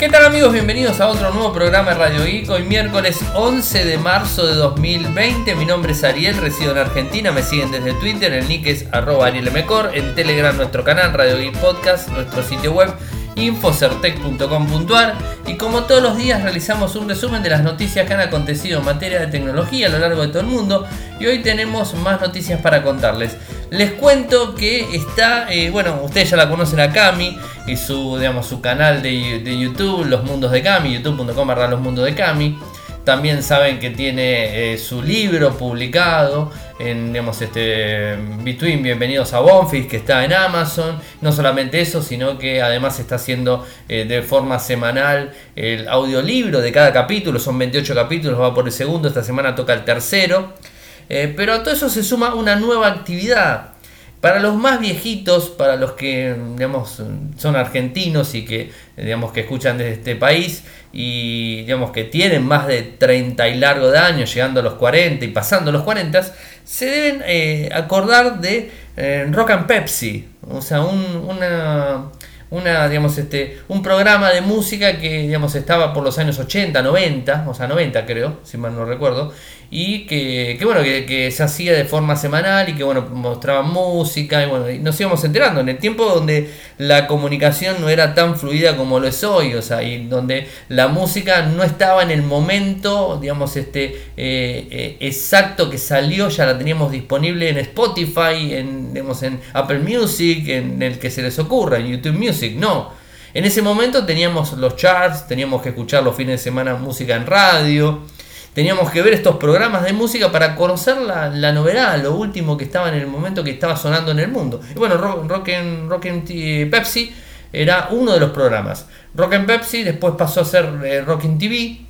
¿Qué tal amigos? Bienvenidos a otro nuevo programa de Radio Geek. Hoy miércoles 11 de marzo de 2020. Mi nombre es Ariel, resido en Argentina. Me siguen desde Twitter, el nick es arroba arielmcor. En Telegram nuestro canal Radio Geek Podcast, nuestro sitio web infocertec.com.ar y como todos los días realizamos un resumen de las noticias que han acontecido en materia de tecnología a lo largo de todo el mundo y hoy tenemos más noticias para contarles. Les cuento que está, eh, bueno, ustedes ya la conocen a Cami y su, digamos, su canal de, YouTube, Los Mundos de Cami, youtube.com barra Los Mundos de Cami. También saben que tiene eh, su libro publicado en digamos, este, Between Bienvenidos a Bonfis, que está en Amazon. No solamente eso, sino que además está haciendo eh, de forma semanal el audiolibro de cada capítulo. Son 28 capítulos, va por el segundo. Esta semana toca el tercero. Eh, pero a todo eso se suma una nueva actividad para los más viejitos, para los que digamos, son argentinos y que, digamos, que escuchan desde este país y digamos, que tienen más de 30 y largo de años, llegando a los 40 y pasando los 40, se deben eh, acordar de eh, Rock and Pepsi, o sea, un, una, una, digamos, este, un programa de música que digamos, estaba por los años 80, 90, o sea, 90 creo, si mal no recuerdo, y que, bueno, que, se hacía de forma semanal y que bueno, mostraba música y bueno, nos íbamos enterando en el tiempo donde la comunicación no era tan fluida como lo es hoy, o sea, y donde la música no estaba en el momento, digamos, este eh, eh, exacto que salió, ya la teníamos disponible en Spotify, en, digamos, en Apple Music, en el que se les ocurra, en YouTube Music, no. En ese momento teníamos los charts, teníamos que escuchar los fines de semana música en radio, teníamos que ver estos programas de música para conocer la, novedad, lo último que estaba en el momento que estaba sonando en el mundo. Y bueno, Rock, Rock Pepsi era uno de los programas. Rock Pepsi después pasó a ser eh, TV.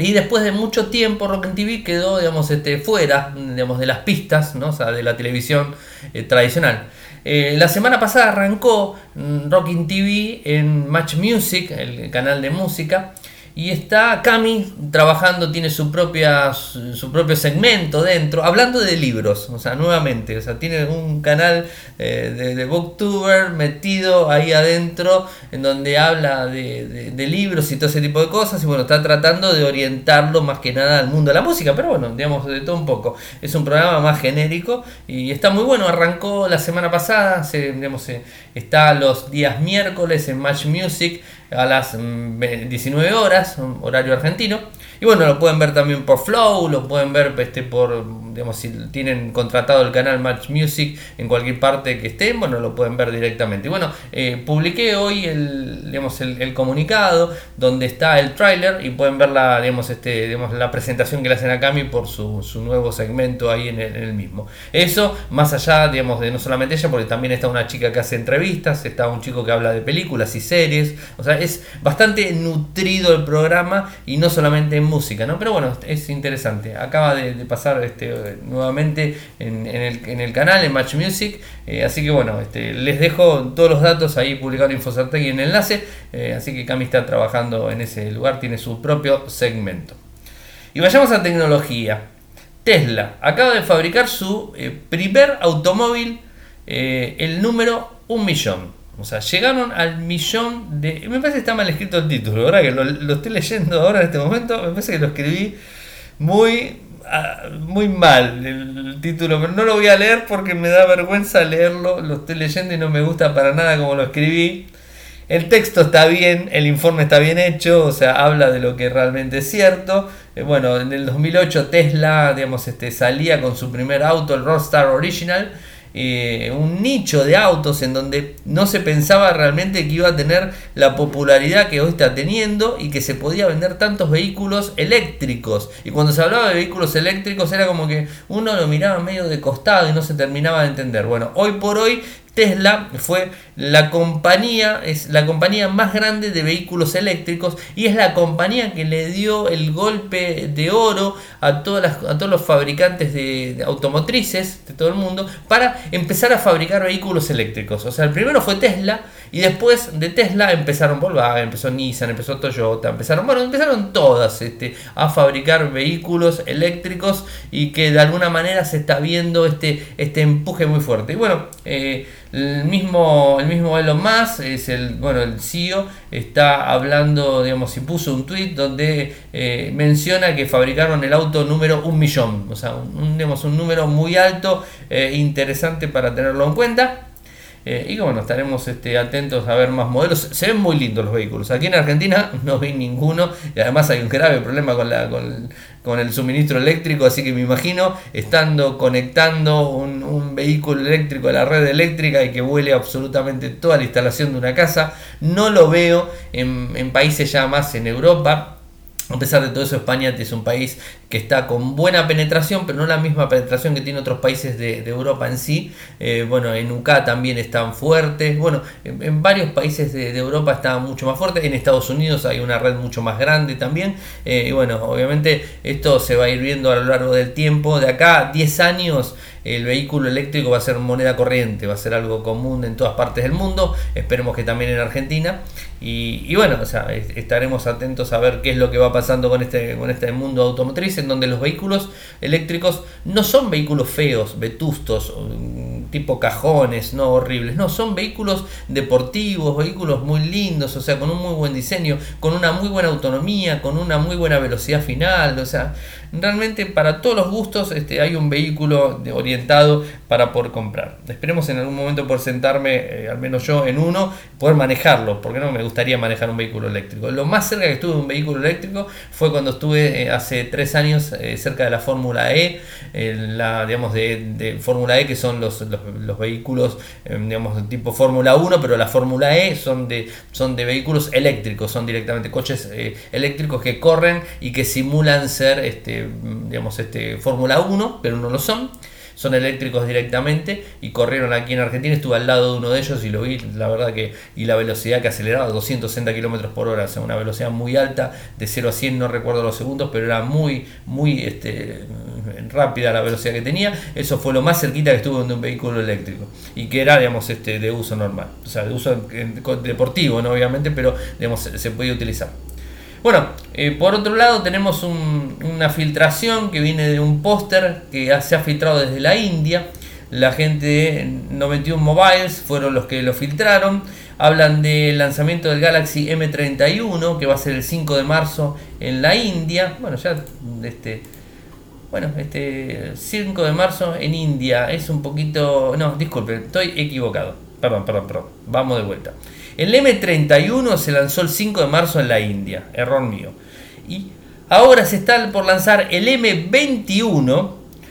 Y después de mucho tiempo Rock TV quedó digamos, este, fuera digamos, de las pistas, ¿no? sea, de la televisión eh, tradicional. Eh, la semana pasada arrancó mm, Rock TV en Match Music, el canal de música, y está Cami trabajando, tiene su, propia, su, propio segmento dentro, hablando de libros, o sea, nuevamente, o sea, tiene un canal eh, de, Booktuber metido ahí adentro, en donde habla de, libros y todo ese tipo de cosas, y bueno, está tratando de orientarlo más que nada al mundo de la música, pero bueno, digamos, de todo un poco. Es un programa más genérico y está muy bueno, arrancó la semana pasada, se, digamos, está los días miércoles en Match Music, a las 19 mm, horas, horario argentino. Y bueno, lo pueden ver también por Flow, lo pueden ver este, por, digamos, si tienen contratado el canal Match Music en cualquier parte que estén, bueno, lo pueden ver directamente. Y bueno, eh, publiqué hoy el, digamos, el, comunicado donde está el tráiler y pueden ver la, digamos, este, digamos, la presentación que le hacen a Cami por su, nuevo segmento ahí en el, mismo. Eso, más allá, digamos, de no solamente ella, porque también está una chica que hace entrevistas, está un chico que habla de películas y series, o sea, es bastante nutrido el programa y no solamente en música, ¿no? Pero bueno, es interesante. Acaba de, pasar este, nuevamente en, el, canal, en Match Music. Eh, así que bueno, este, les dejo todos los datos ahí publicados en Infocertec y en el enlace. Eh, así que Cami está trabajando en ese lugar, tiene su propio segmento. Y vayamos a tecnología. Tesla acaba de fabricar su eh, primer automóvil, el número 1 millón. O sea, llegaron al millón de... Me parece que está mal escrito el título, ¿verdad? Que lo, estoy leyendo ahora en este momento. Me parece que lo escribí muy, ah, muy mal el título, pero no lo voy a leer porque me da vergüenza leerlo. Lo estoy leyendo y no me gusta para nada como lo escribí. El texto está bien, el informe está bien hecho, o sea, habla de lo que realmente es cierto. Eh, bueno, en el 2008 Tesla, digamos, este, salía con su primer auto, el Roadster Original, eh, un nicho de autos en donde no se pensaba realmente que iba a tener la popularidad que hoy está teniendo y que se podía vender tantos vehículos eléctricos. Y cuando se hablaba de vehículos eléctricos era como que uno lo miraba medio de costado y no se terminaba de entender. Bueno, hoy por hoy Tesla fue la compañía, es la compañía más grande de vehículos eléctricos y es la compañía que le dio el golpe de oro a, todas a todos los fabricantes de, automotrices de todo el mundo para empezar a fabricar vehículos eléctricos. O sea, el primero fue Tesla y después de Tesla empezaron Volkswagen, empezó Nissan, empezó Toyota, empezaron, bueno, empezaron todas este, a fabricar vehículos eléctricos y que de alguna manera se está viendo este, este empuje muy fuerte. Y bueno, eh, El mismo, mismo Elon Musk, es el, bueno, el CEO, está hablando, digamos, y puso un tweet donde eh, menciona que fabricaron el auto número un millón, o sea, un, un número muy alto, e interesante para tenerlo en cuenta. Eh, y bueno, estaremos este, atentos a ver más modelos. Se ven muy lindos los vehículos. Aquí en Argentina no vi ninguno y además hay un grave problema con, la, con, el suministro eléctrico, así que me imagino estando conectando un, vehículo eléctrico a la red eléctrica y que vuele absolutamente toda la instalación de una casa. No lo veo en países ya más en Europa a pesar de todo eso, España es un país que está con buena penetración, pero no la misma penetración que tiene otros países de, Europa en sí. Eh, bueno, en UK también están fuertes. Bueno, en, varios países de, Europa está mucho más fuerte. En Estados Unidos hay una red mucho más grande también. Eh, y bueno, obviamente esto se va a ir viendo a lo largo del tiempo. De acá a 10 años el vehículo eléctrico va a ser moneda corriente, va a ser algo común en todas partes del mundo, esperemos que también en Argentina. Y, bueno, o sea, estaremos atentos a ver qué es lo que va pasando con este, con este mundo automotriz, en donde los vehículos eléctricos no son vehículos feos, vetustos, tipo cajones, no horribles, no, son vehículos deportivos, vehículos muy lindos, o sea, con un muy buen diseño, con una muy buena autonomía, con una muy buena velocidad final, o sea, realmente para todos los gustos este, hay un vehículo orientado para poder comprar. Esperemos en algún momento poder sentarme, eh, al menos yo, en uno, poder manejarlo, porque no me gustaría manejar un vehículo eléctrico. Lo más cerca que estuve de un vehículo eléctrico fue cuando estuve eh, hace tres años eh, cerca de la Fórmula E, la, digamos, de, Fórmula E, que son los, vehículos, digamos, tipo Fórmula 1, pero la Fórmula E son de, son de vehículos eléctricos, son directamente coches eléctricos que corren y que simulan ser, este, digamos, este, Fórmula 1, pero no lo son son eléctricos directamente y corrieron aquí en Argentina. Estuve al lado de uno de ellos y lo vi, la verdad que, y la velocidad que aceleraba, 260 kilómetros por hora, o sea, una velocidad muy alta, de 0 a 100, no recuerdo los segundos, pero era muy, muy este, rápida la velocidad que tenía. Eso fue lo más cerquita que estuve de un vehículo eléctrico y que era, digamos, este, de uso normal, o sea, de uso deportivo, ¿no? obviamente, pero digamos, se podía utilizar. Bueno, eh, por otro lado tenemos una filtración que viene de un póster que se ha filtrado desde la India. La gente de 91 Mobiles fueron los que lo filtraron. Hablan del lanzamiento del Galaxy M31 que va a ser el 5 de marzo en la India. Bueno, ya este bueno, este 5 de marzo en India es un poquito no, disculpe, estoy equivocado. Perdón, perdón, perdón. Vamos de vuelta. El M31 se lanzó el 5 de marzo en la India, error mío. Y ahora se está por lanzar el M21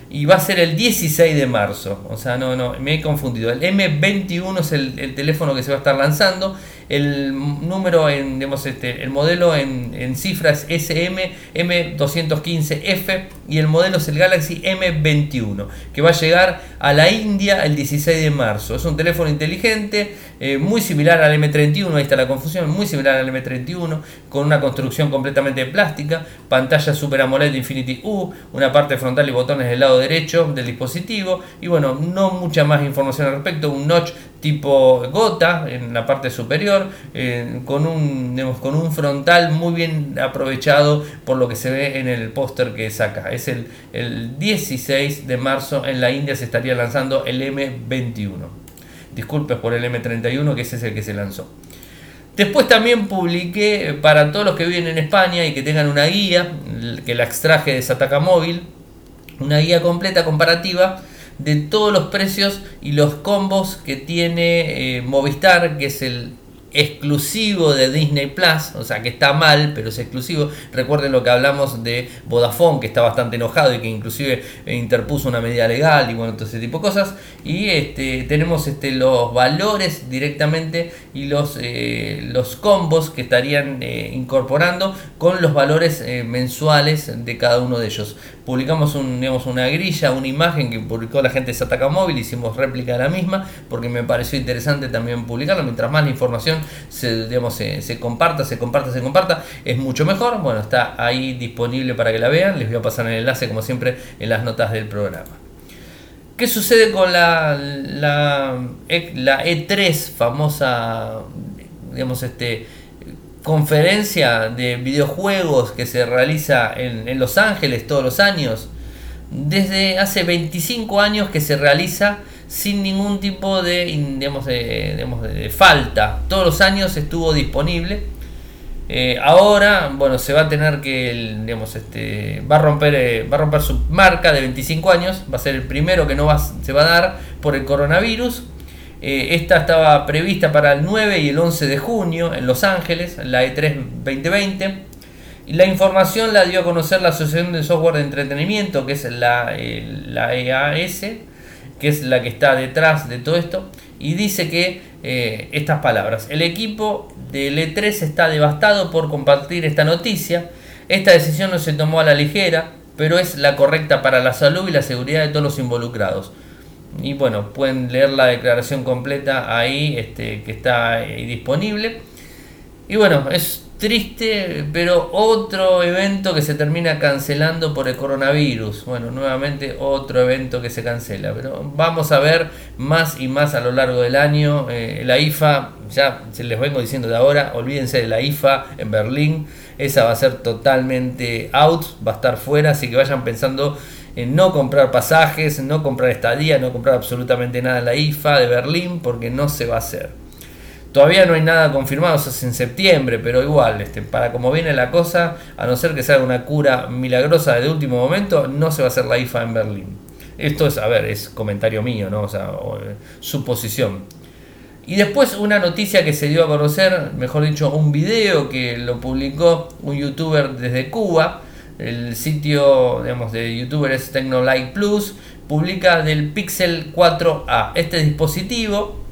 y va a ser el 16 de marzo. O sea, no, no, me he confundido. El M21 es el, el teléfono que se va a estar lanzando el número en, este, el modelo en, en cifras SM M215F y el modelo es el Galaxy M21 que va a llegar a la India el 16 de marzo. Es un teléfono inteligente, eh, muy similar al M31, ahí está la confusión, muy similar al M31, con una construcción completamente plástica, pantalla Super AMOLED Infinity U, una parte frontal y botones del lado derecho del dispositivo y bueno, no mucha más información al respecto, un notch tipo gota en la parte superior, eh, con, un, con un frontal muy bien aprovechado por lo que se ve en el póster que saca. Es el, el 16 de marzo en la India se estaría lanzando el M21. Disculpes por el M31 que ese es el que se lanzó. Después también publiqué para todos los que viven en España y que tengan una guía, que la extraje de Sataka Móvil, una guía completa comparativa de todos los precios y los combos que tiene eh, Movistar, que es el exclusivo de Disney Plus, o sea que está mal, pero es exclusivo. Recuerden lo que hablamos de Vodafone, que está bastante enojado y que inclusive interpuso una medida legal y bueno, todo ese tipo de cosas. Y este, tenemos este, los valores directamente y los, eh, los combos que estarían eh, incorporando con los valores eh, mensuales de cada uno de ellos. Publicamos un, digamos, una grilla, una imagen que publicó la gente de Sataka Móvil, hicimos réplica de la misma porque me pareció interesante también publicarlo. Mientras más la información se, digamos, se, comparta, se comparta, se comparta, es mucho mejor. Bueno, está ahí disponible para que la vean. Les voy a pasar el enlace, como siempre, en las notas del programa. ¿Qué sucede con la, la, la E3, famosa, digamos, este, conferencia de videojuegos que se realiza en Los Ángeles todos los años? Desde hace 25 años que se realiza sin ningún tipo de, digamos, de, falta. Todos los años estuvo disponible. Eh, ahora, bueno, se va a tener que, digamos, este, va a romper, eh, va a romper su marca de 25 años. Va a ser el primero que no va, se va a dar por el coronavirus. Eh, esta estaba prevista para el 9 y el 11 de junio en Los Ángeles, la E3 2020. Y la información la dio a conocer la Asociación de Software de Entretenimiento, que es la, la EAS, que es la que está detrás de todo esto, y dice que eh, estas palabras, el equipo del E3 está devastado por compartir esta noticia, esta decisión no se tomó a la ligera, pero es la correcta para la salud y la seguridad de todos los involucrados. Y bueno, pueden leer la declaración completa ahí, este, que está disponible. Y bueno, es triste, pero otro evento que se termina cancelando por el coronavirus. Bueno, nuevamente otro evento que se cancela, pero vamos a ver más y más a lo largo del año. Eh, la IFA, ya se les vengo diciendo de ahora, olvídense de la IFA en Berlín. Esa va a ser totalmente out, va a estar fuera, así que vayan pensando en no comprar pasajes, no comprar estadía, no comprar absolutamente nada en la IFA de Berlín, porque no se va a hacer. Todavía no hay nada confirmado, eso es en septiembre, pero igual, este, para como viene la cosa, a no ser que sea una cura milagrosa de último momento, no se va a hacer la IFA en Berlín. Esto es, a ver, es comentario mío, ¿no? O sea, eh, suposición. Y después una noticia que se dio a conocer, mejor dicho, un video que lo publicó un youtuber desde Cuba. El sitio digamos, de youtuber es Plus. Publica del Pixel 4A. Este dispositivo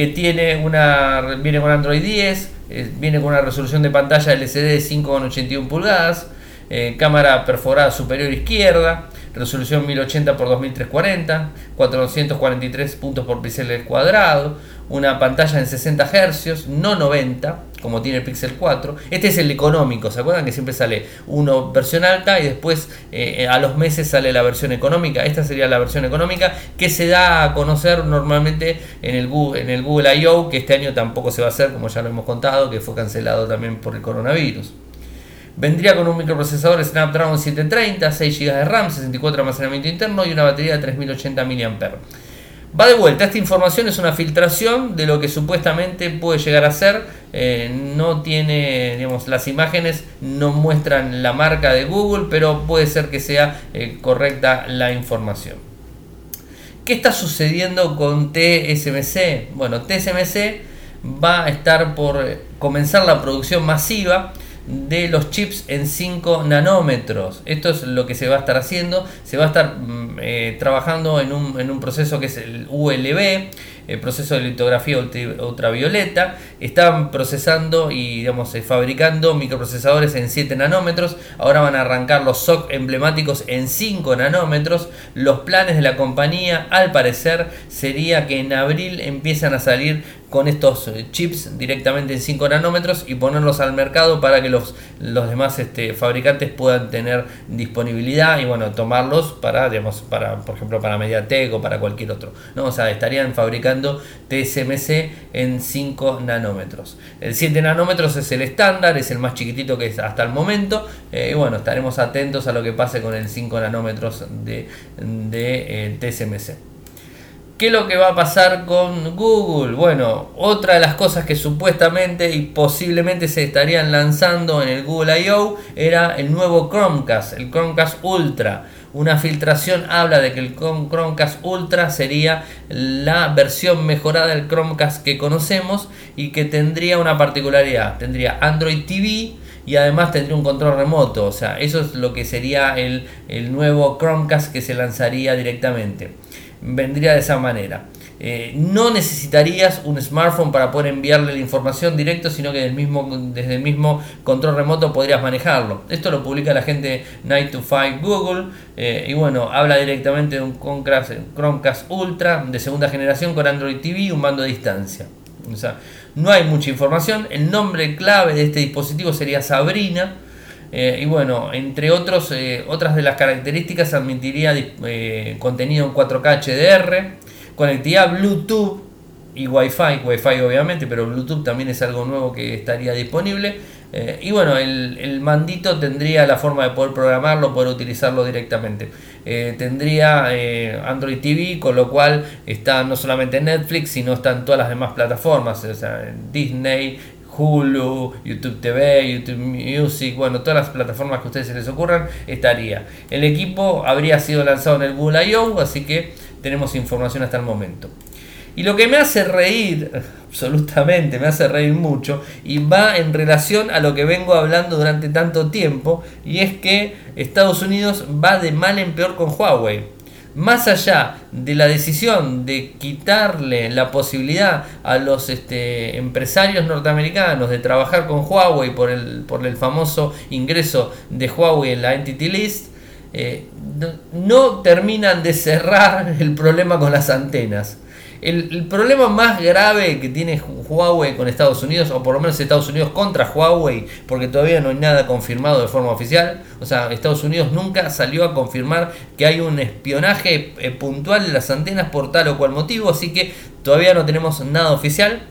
que tiene una, viene con Android 10, eh, viene con una resolución de pantalla LCD de 5,81 pulgadas, eh, cámara perforada superior izquierda, resolución 1080 x 2340, 443 puntos por píxeles cuadrado, una pantalla en 60 Hz, no 90, como tiene el Pixel 4. Este es el económico, ¿se acuerdan que siempre sale uno versión alta y después eh, a los meses sale la versión económica? Esta sería la versión económica que se da a conocer normalmente en el Google, en el Google I.O., que este año tampoco se va a hacer, como ya lo hemos contado, que fue cancelado también por el coronavirus. Vendría con un microprocesador Snapdragon 730, 6 GB de RAM, 64 de almacenamiento interno y una batería de 3080 mAh. Va de vuelta, esta información es una filtración de lo que supuestamente puede llegar a ser. Eh, no tiene, digamos, las imágenes no muestran la marca de Google, pero puede ser que sea eh, correcta la información. ¿Qué está sucediendo con TSMC? Bueno, TSMC va a estar por comenzar la producción masiva de los chips en 5 nanómetros. Esto es lo que se va a estar haciendo. Se va a estar mm, eh, trabajando en un, en un, proceso que es el ULB, el proceso de litografía ultravioleta. Están procesando y digamos, eh, fabricando microprocesadores en 7 nanómetros. Ahora van a arrancar los SOC emblemáticos en 5 nanómetros. Los planes de la compañía, al parecer, sería que en abril empiezan a salir con estos eh, chips directamente en 5 nanómetros y ponerlos al mercado para que los, los demás este, fabricantes puedan tener disponibilidad y bueno, tomarlos para, digamos, para, por ejemplo, para Mediatek o para cualquier otro. ¿no? O sea, estarían fabricando TSMC en 5 nanómetros. El 7 nanómetros es el estándar, es el más chiquitito que es hasta el momento. Eh, y bueno, estaremos atentos a lo que pase con el 5 nanómetros de, de eh, TSMC. ¿Qué es lo que va a pasar con Google? Bueno, otra de las cosas que supuestamente y posiblemente se estarían lanzando en el Google I.O. era el nuevo Chromecast, el Chromecast Ultra. Una filtración habla de que el Chromecast Ultra sería la versión mejorada del Chromecast que conocemos y que tendría una particularidad. Tendría Android TV y además tendría un control remoto. O sea, eso es lo que sería el, el nuevo Chromecast que se lanzaría directamente vendría de esa manera. Eh, no necesitarías un smartphone para poder enviarle la información directo, sino que mismo, desde el mismo control remoto podrías manejarlo. Esto lo publica la gente Night to Fight Google eh, y bueno, habla directamente de un Chromecast, Ultra de segunda generación con Android TV y un mando a distancia. O sea, no hay mucha información. El nombre clave de este dispositivo sería Sabrina. Eh, y bueno, entre otros, otras de las características admitiría contenido en 4K HDR, conectividad Bluetooth y Wi-Fi, Wi-Fi obviamente, pero Bluetooth también es algo nuevo que estaría disponible. Eh, y bueno, el, mandito tendría la forma de poder programarlo, poder utilizarlo directamente. Eh, tendría eh, Android TV, con lo cual está no solamente Netflix, sino están todas las demás plataformas, Disney, Hulu, YouTube TV, YouTube Music, bueno, todas las plataformas que a ustedes se les ocurran, estaría. El equipo habría sido lanzado en el Google I.O., así que tenemos información hasta el momento. Y lo que me hace reír, absolutamente, me hace reír mucho, y va en relación a lo que vengo hablando durante tanto tiempo, y es que Estados Unidos va de mal en peor con Huawei más allá de la decisión de quitarle la posibilidad a los este, empresarios norteamericanos de trabajar con Huawei por el, por el famoso ingreso de Huawei en la Entity List, eh, no terminan de cerrar el problema con las antenas. El, problema más grave que tiene Huawei con Estados Unidos, o por lo menos Estados Unidos contra Huawei, porque todavía no hay nada confirmado de forma oficial, o sea, Estados Unidos nunca salió a confirmar que hay un espionaje eh, puntual de las antenas por tal o cual motivo, así que todavía no tenemos nada oficial.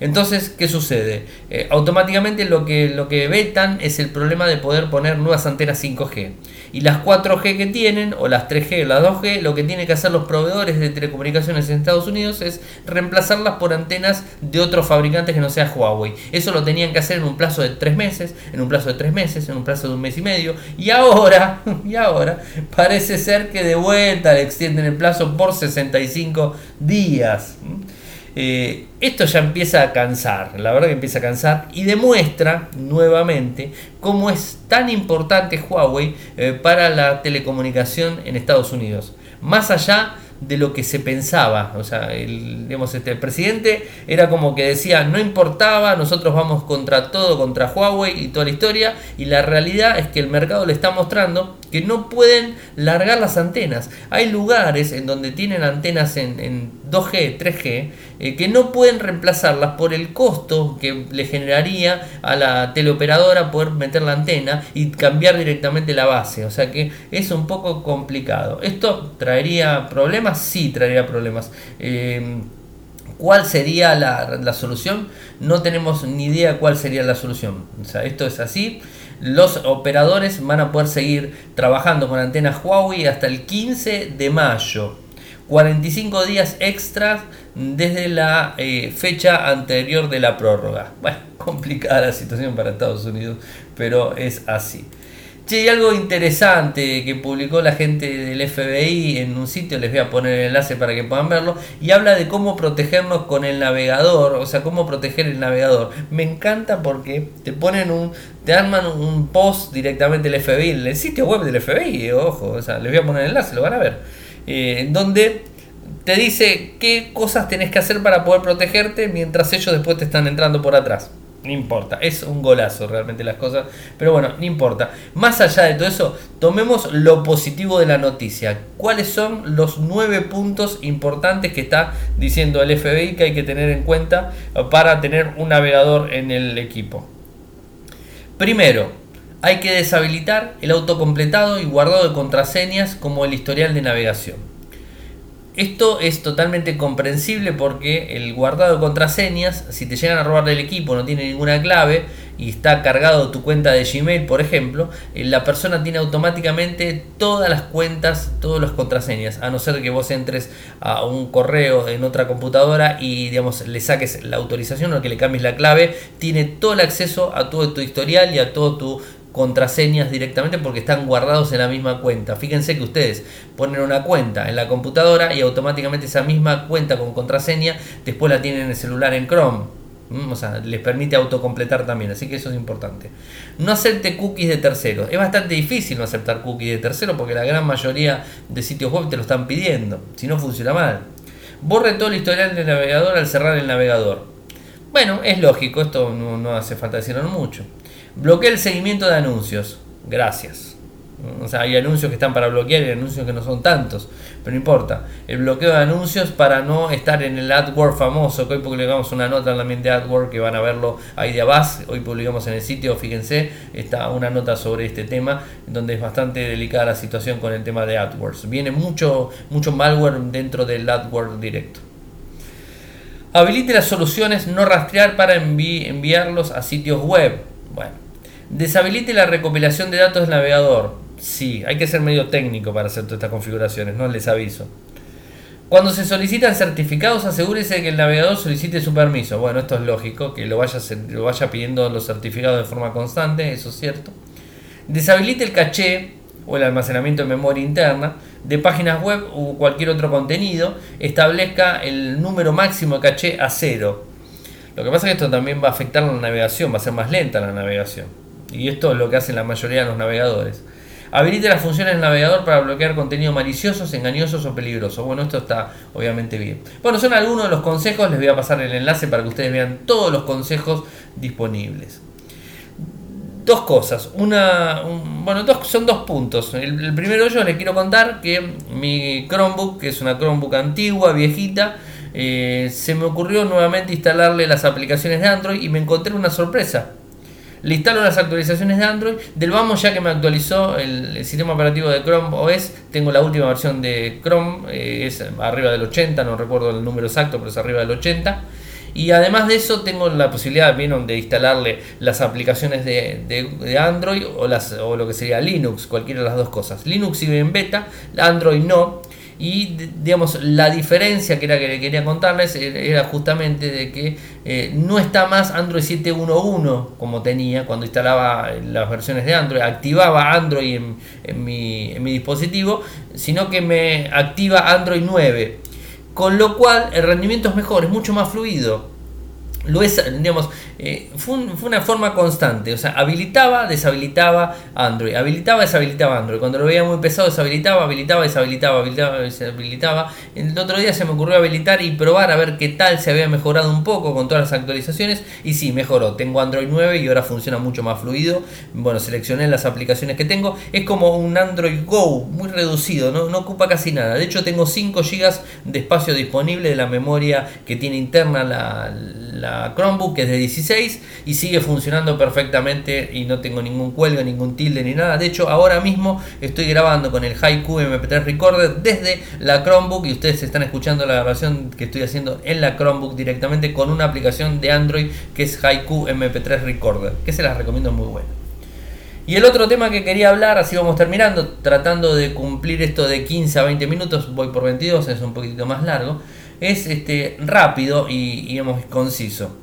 Entonces, ¿qué sucede? Eh, automáticamente lo que, lo que vetan es el problema de poder poner nuevas antenas 5G. Y las 4G que tienen, o las 3G, o las 2G, lo que tienen que hacer los proveedores de telecomunicaciones en Estados Unidos es reemplazarlas por antenas de otros fabricantes que no sea Huawei. Eso lo tenían que hacer en un plazo de 3 meses, en un plazo de 3 meses, en un plazo de un mes y medio. Y ahora, y ahora, parece ser que de vuelta le extienden el plazo por 65 días. Eh, esto ya empieza a cansar, la verdad que empieza a cansar y demuestra nuevamente cómo es tan importante Huawei eh, para la telecomunicación en Estados Unidos. Más allá de lo que se pensaba. O sea, el, digamos, este, presidente era como que decía, no importaba, nosotros vamos contra todo, contra Huawei y toda la historia, y la realidad es que el mercado le está mostrando que no pueden largar las antenas. Hay lugares en donde tienen antenas en, 2G, 3G, eh, que no pueden reemplazarlas por el costo que le generaría a la teleoperadora poder meter la antena y cambiar directamente la base. O sea que es un poco complicado. Esto traería problemas sí traería problemas. Eh, ¿Cuál sería la, solución? No tenemos ni idea cuál sería la solución. O sea, esto es así. Los operadores van a poder seguir trabajando con antenas Huawei hasta el 15 de mayo. 45 días extras desde la eh, fecha anterior de la prórroga. Bueno, complicada la situación para Estados Unidos, pero es así. Che, hay algo interesante que publicó la gente del FBI en un sitio, les voy a poner el enlace para que puedan verlo, y habla de cómo protegernos con el navegador, o sea, cómo proteger el navegador. Me encanta porque te ponen un, te arman un post directamente del FBI, el sitio web del FBI, ojo, o sea, les voy a poner el enlace, lo van a ver, eh, donde te dice qué cosas tenés que hacer para poder protegerte mientras ellos después te están entrando por atrás. No importa, es un golazo realmente las cosas. Pero bueno, no importa. Más allá de todo eso, tomemos lo positivo de la noticia. ¿Cuáles son los nueve puntos importantes que está diciendo el FBI que hay que tener en cuenta para tener un navegador en el equipo? Primero, hay que deshabilitar el autocompletado y guardado de contraseñas como el historial de navegación. Esto es totalmente comprensible porque el guardado de contraseñas, si te llegan a robar del equipo, no tiene ninguna clave y está cargado tu cuenta de Gmail, por ejemplo, eh, la persona tiene automáticamente todas las cuentas, todas las contraseñas, a no ser que vos entres a un correo en otra computadora y digamos le saques la autorización o que le cambies la clave, tiene todo el acceso a todo tu historial y a todo tu contraseñas directamente porque están guardados en la misma cuenta. Fíjense que ustedes ponen una cuenta en la computadora y automáticamente esa misma cuenta con contraseña después la tienen en el celular en Chrome. Mm, o sea, les permite autocompletar también, así que eso es importante. No acepte cookies de terceros. Es bastante difícil no aceptar cookies de terceros porque la gran mayoría de sitios web te lo están pidiendo, si no funciona mal. Borre todo el historial del navegador al cerrar el navegador. Bueno, es lógico, esto no, no hace falta decirlo mucho. Bloquea el seguimiento de anuncios. Gracias. O sea, hay anuncios que están para bloquear y anuncios que no son tantos. Pero no importa. El bloqueo de anuncios para no estar en el AdWords famoso. Que hoy publicamos una nota también de AdWords que van a verlo ahí de abajo. Hoy publicamos en el sitio, fíjense, está una nota sobre este tema. Donde es bastante delicada la situación con el tema de AdWords. Viene mucho, mucho malware dentro del AdWords directo. Habilite las soluciones no rastrear para enviarlos a sitios web. Bueno. Deshabilite la recopilación de datos del navegador. Sí, hay que ser medio técnico para hacer todas estas configuraciones, no les aviso. Cuando se solicitan certificados, asegúrese de que el navegador solicite su permiso. Bueno, esto es lógico, que lo vaya, lo vaya pidiendo los certificados de forma constante, eso es cierto. Deshabilite el caché o el almacenamiento de memoria interna de páginas web o cualquier otro contenido. Establezca el número máximo de caché a cero. Lo que pasa es que esto también va a afectar la navegación, va a ser más lenta la navegación. Y esto es lo que hacen la mayoría de los navegadores. Habilite las funciones del navegador para bloquear contenido maliciosos, engañosos o peligrosos. Bueno, esto está obviamente bien. Bueno, son algunos de los consejos. Les voy a pasar el enlace para que ustedes vean todos los consejos disponibles. Dos cosas. Una, bueno, dos, son dos puntos. El, primero yo les quiero contar que mi Chromebook, que es una Chromebook antigua, viejita, eh, se me ocurrió nuevamente instalarle las aplicaciones de Android y me encontré una sorpresa le instalo las actualizaciones de Android. Del vamos ya que me actualizó el, sistema operativo de Chrome OS, tengo la última versión de Chrome, eh, es arriba del 80, no recuerdo el número exacto, pero es arriba del 80. Y además de eso tengo la posibilidad ¿vieron? de instalarle las aplicaciones de, Android o, las, o lo que sería Linux, cualquiera de las dos cosas. Linux sigue en beta, Android no. Y digamos, la diferencia que era que quería contarles era justamente de que eh, no está más Android 7.1.1 como tenía cuando instalaba las versiones de Android, activaba Android en, mi, en mi dispositivo, sino que me activa Android 9. Con lo cual el rendimiento es mejor, es mucho más fluido lo es, digamos, eh, fue, una forma constante, o sea, habilitaba, deshabilitaba Android, habilitaba, deshabilitaba Android, cuando lo veía muy pesado, deshabilitaba, habilitaba, deshabilitaba, habilitaba, deshabilitaba. El otro día se me ocurrió habilitar y probar a ver qué tal se había mejorado un poco con todas las actualizaciones. Y sí, mejoró, tengo Android 9 y ahora funciona mucho más fluido, bueno, seleccioné las aplicaciones que tengo, es como un Android Go, muy reducido, no, no ocupa casi nada, de hecho tengo 5 GB de espacio disponible de la memoria que tiene interna la Chromebook que es de 16 y sigue funcionando perfectamente y no tengo ningún cuelgo, ningún tilde ni nada. De hecho, ahora mismo estoy grabando con el Haiku MP3 Recorder desde la Chromebook y ustedes están escuchando la grabación que estoy haciendo en la Chromebook directamente con una aplicación de Android que es Haiku MP3 Recorder, que se las recomiendo muy buena. Y el otro tema que quería hablar, así vamos terminando, tratando de cumplir esto de 15 a 20 minutos, voy por 22, es un poquitito más largo es este, rápido y, digamos, conciso.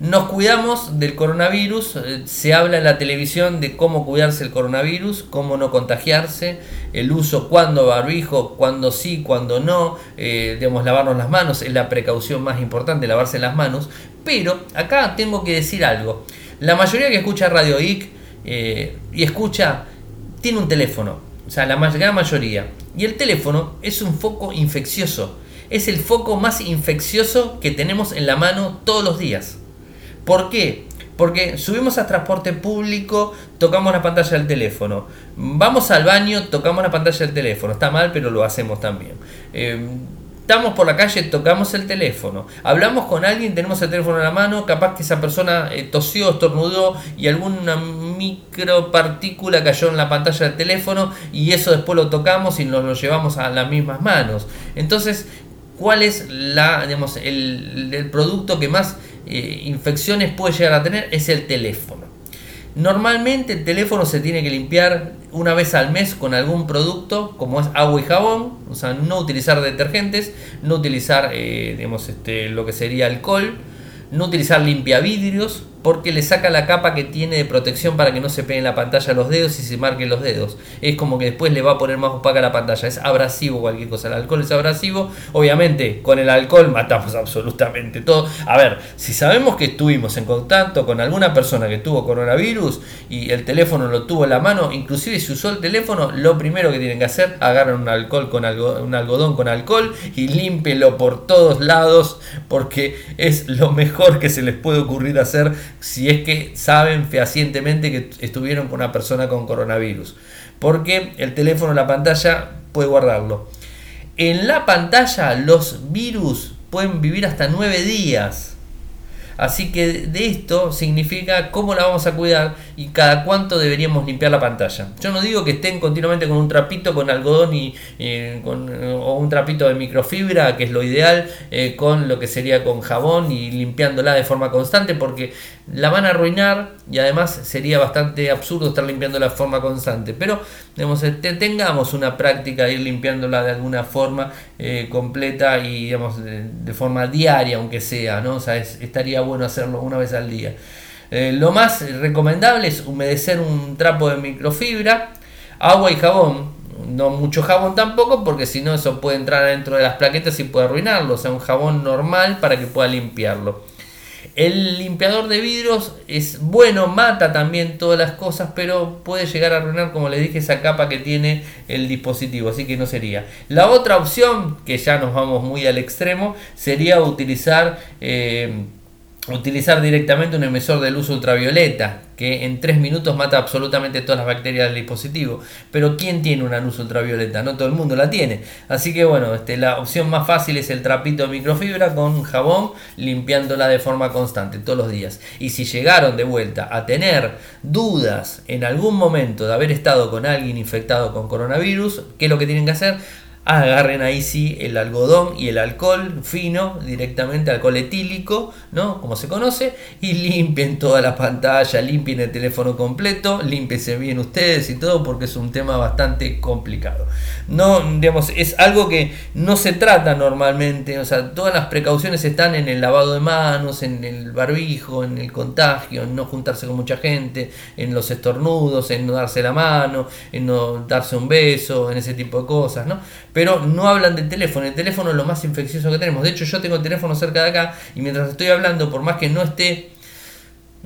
Nos cuidamos del coronavirus, eh, se habla en la televisión de cómo cuidarse el coronavirus, cómo no contagiarse, el uso, cuándo barbijo, cuándo sí, cuándo no, eh, digamos, lavarnos las manos, es la precaución más importante, lavarse las manos. Pero acá tengo que decir algo, la mayoría que escucha Radio IC eh, y escucha, tiene un teléfono, o sea, la gran mayoría, y el teléfono es un foco infeccioso es el foco más infeccioso que tenemos en la mano todos los días. ¿Por qué? Porque subimos a transporte público, tocamos la pantalla del teléfono. Vamos al baño, tocamos la pantalla del teléfono. Está mal, pero lo hacemos también. Eh, estamos por la calle, tocamos el teléfono. Hablamos con alguien, tenemos el teléfono en la mano. Capaz que esa persona eh, tosió, estornudó y alguna micropartícula cayó en la pantalla del teléfono. Y eso después lo tocamos y nos lo llevamos a las mismas manos. Entonces, cuál es la, digamos, el, producto que más eh, infecciones puede llegar a tener, es el teléfono. Normalmente el teléfono se tiene que limpiar una vez al mes con algún producto, como es agua y jabón, o sea, no utilizar detergentes, no utilizar eh, digamos, este, lo que sería alcohol, no utilizar limpiavidrios, porque le saca la capa que tiene de protección para que no se peguen la pantalla los dedos y se marquen los dedos. Es como que después le va a poner más opaca la pantalla. Es abrasivo cualquier cosa. El alcohol es abrasivo. Obviamente, con el alcohol matamos absolutamente todo. A ver, si sabemos que estuvimos en contacto con alguna persona que tuvo coronavirus y el teléfono lo tuvo en la mano, inclusive si usó el teléfono, lo primero que tienen que hacer, agarran un alcohol con un algodón con alcohol y límpelo por todos lados porque es lo mejor que se les puede ocurrir hacer si es que saben fehacientemente que estuvieron con una persona con coronavirus. Porque el teléfono, la pantalla, puede guardarlo. En la pantalla los virus pueden vivir hasta 9 días. Así que de esto significa cómo la vamos a cuidar y cada cuánto deberíamos limpiar la pantalla. Yo no digo que estén continuamente con un trapito con algodón y o un trapito de microfibra, que es lo ideal, eh, con lo que sería con jabón y limpiándola de forma constante, porque la van a arruinar y además sería bastante absurdo estar limpiándola de forma constante. Pero digamos, tengamos una práctica de ir limpiándola de alguna forma eh, completa y digamos, de, forma diaria, aunque sea, ¿no? O sea, estaría bueno hacerlo una vez al día. Eh, lo más recomendable es humedecer un trapo de microfibra, agua y jabón. No mucho jabón tampoco, porque si no, eso puede entrar dentro de las plaquetas y puede arruinarlo. O sea, un jabón normal para que pueda limpiarlo. El limpiador de vidrios es bueno, mata también todas las cosas, pero puede llegar a arruinar, como les dije, esa capa que tiene el dispositivo, así que no sería. La otra opción, que ya nos vamos muy al extremo, sería utilizar... Eh, utilizar directamente un emisor de luz ultravioleta que en 3 minutos mata absolutamente todas las bacterias del dispositivo. Pero ¿quién tiene una luz ultravioleta? No todo el mundo la tiene. Así que bueno, este, la opción más fácil es el trapito de microfibra con jabón limpiándola de forma constante todos los días. Y si llegaron de vuelta a tener dudas en algún momento de haber estado con alguien infectado con coronavirus, ¿qué es lo que tienen que hacer? Agarren ahí sí el algodón y el alcohol fino, directamente alcohol etílico, ¿no? Como se conoce, y limpien toda la pantalla, limpien el teléfono completo, límpiense bien ustedes y todo, porque es un tema bastante complicado. No, digamos, es algo que no se trata normalmente, o sea, todas las precauciones están en el lavado de manos, en el barbijo, en el contagio, en no juntarse con mucha gente, en los estornudos, en no darse la mano, en no darse un beso, en ese tipo de cosas, ¿no? Pero no hablan del teléfono. El teléfono es lo más infeccioso que tenemos. De hecho, yo tengo el teléfono cerca de acá y mientras estoy hablando, por más que no esté,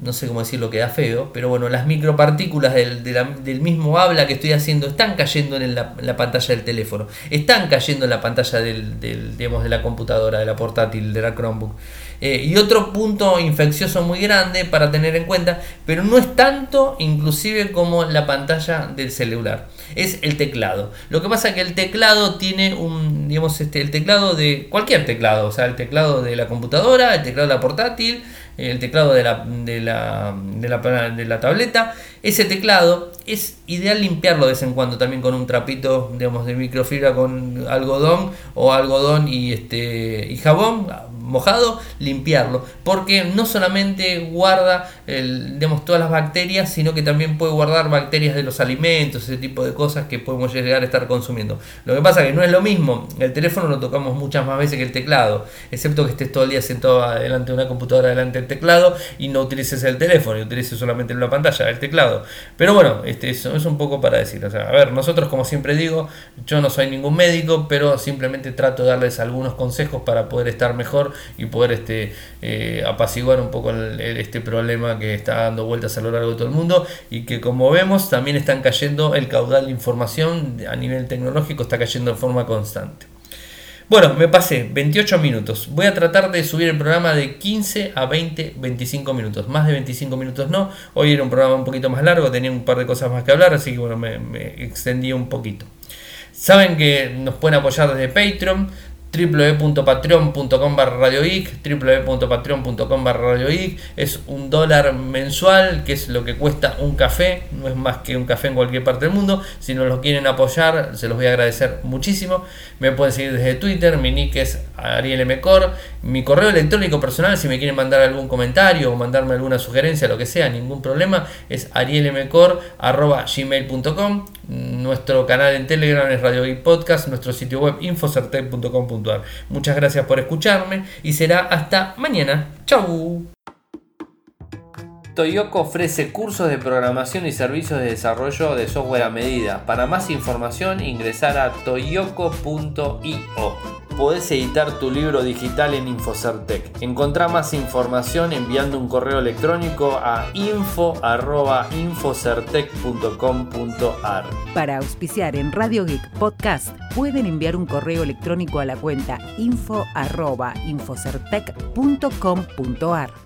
no sé cómo decirlo, queda feo, pero bueno, las micropartículas del, del mismo habla que estoy haciendo están cayendo en la, pantalla del teléfono, están cayendo en la pantalla del, digamos, de la computadora, de la portátil, de la Chromebook. Eh, y otro punto infeccioso muy grande para tener en cuenta, pero no es tanto inclusive como la pantalla del celular, es el teclado. Lo que pasa es que el teclado tiene un, digamos, este, el teclado de cualquier teclado, o sea, el teclado de la computadora, el teclado de la portátil, el teclado de la, de la, de la, de la tableta. Ese teclado es ideal limpiarlo de vez en cuando también con un trapito digamos, de microfibra con algodón o algodón y, este, y jabón mojado, limpiarlo, porque no solamente guarda el, todas las bacterias, sino que también puede guardar bacterias de los alimentos, ese tipo de cosas que podemos llegar a estar consumiendo. Lo que pasa es que no es lo mismo, el teléfono lo tocamos muchas más veces que el teclado, excepto que estés todo el día sentado delante de una computadora, delante del teclado y no utilices el teléfono y utilices solamente la pantalla, el teclado. Pero bueno, este, eso es un poco para decir, o sea, a ver, nosotros como siempre digo, yo no soy ningún médico, pero simplemente trato de darles algunos consejos para poder estar mejor y poder este, eh, apaciguar un poco este problema que está dando vueltas a lo largo de todo el mundo y que como vemos también están cayendo el caudal de información a nivel tecnológico está cayendo de forma constante. Bueno, me pasé 28 minutos. Voy a tratar de subir el programa de 15 a 20, 25 minutos. Más de 25 minutos no. Hoy era un programa un poquito más largo, tenía un par de cosas más que hablar, así que bueno, me extendí un poquito. Saben que nos pueden apoyar desde Patreon www.patreon.com barra radioic www.patreon.com barra es un dólar mensual que es lo que cuesta un café no es más que un café en cualquier parte del mundo. Si nos lo quieren apoyar se los voy a agradecer muchísimo. Me pueden seguir desde Twitter mi nick es Ariel Mecor mi correo electrónico personal si me quieren mandar algún comentario o mandarme alguna sugerencia lo que sea ningún problema es gmail.com nuestro canal en Telegram es Radio Podcast, nuestro sitio web Muchas gracias por escucharme y será hasta mañana. Chau. Toyoko ofrece cursos de programación y servicios de desarrollo de software a medida. Para más información ingresar a toyoko.io podés editar tu libro digital en Infocertec. Encontrá más información enviando un correo electrónico a info.infocertec.com.ar. Para auspiciar en Radio Geek Podcast, pueden enviar un correo electrónico a la cuenta info.infocertec.com.ar.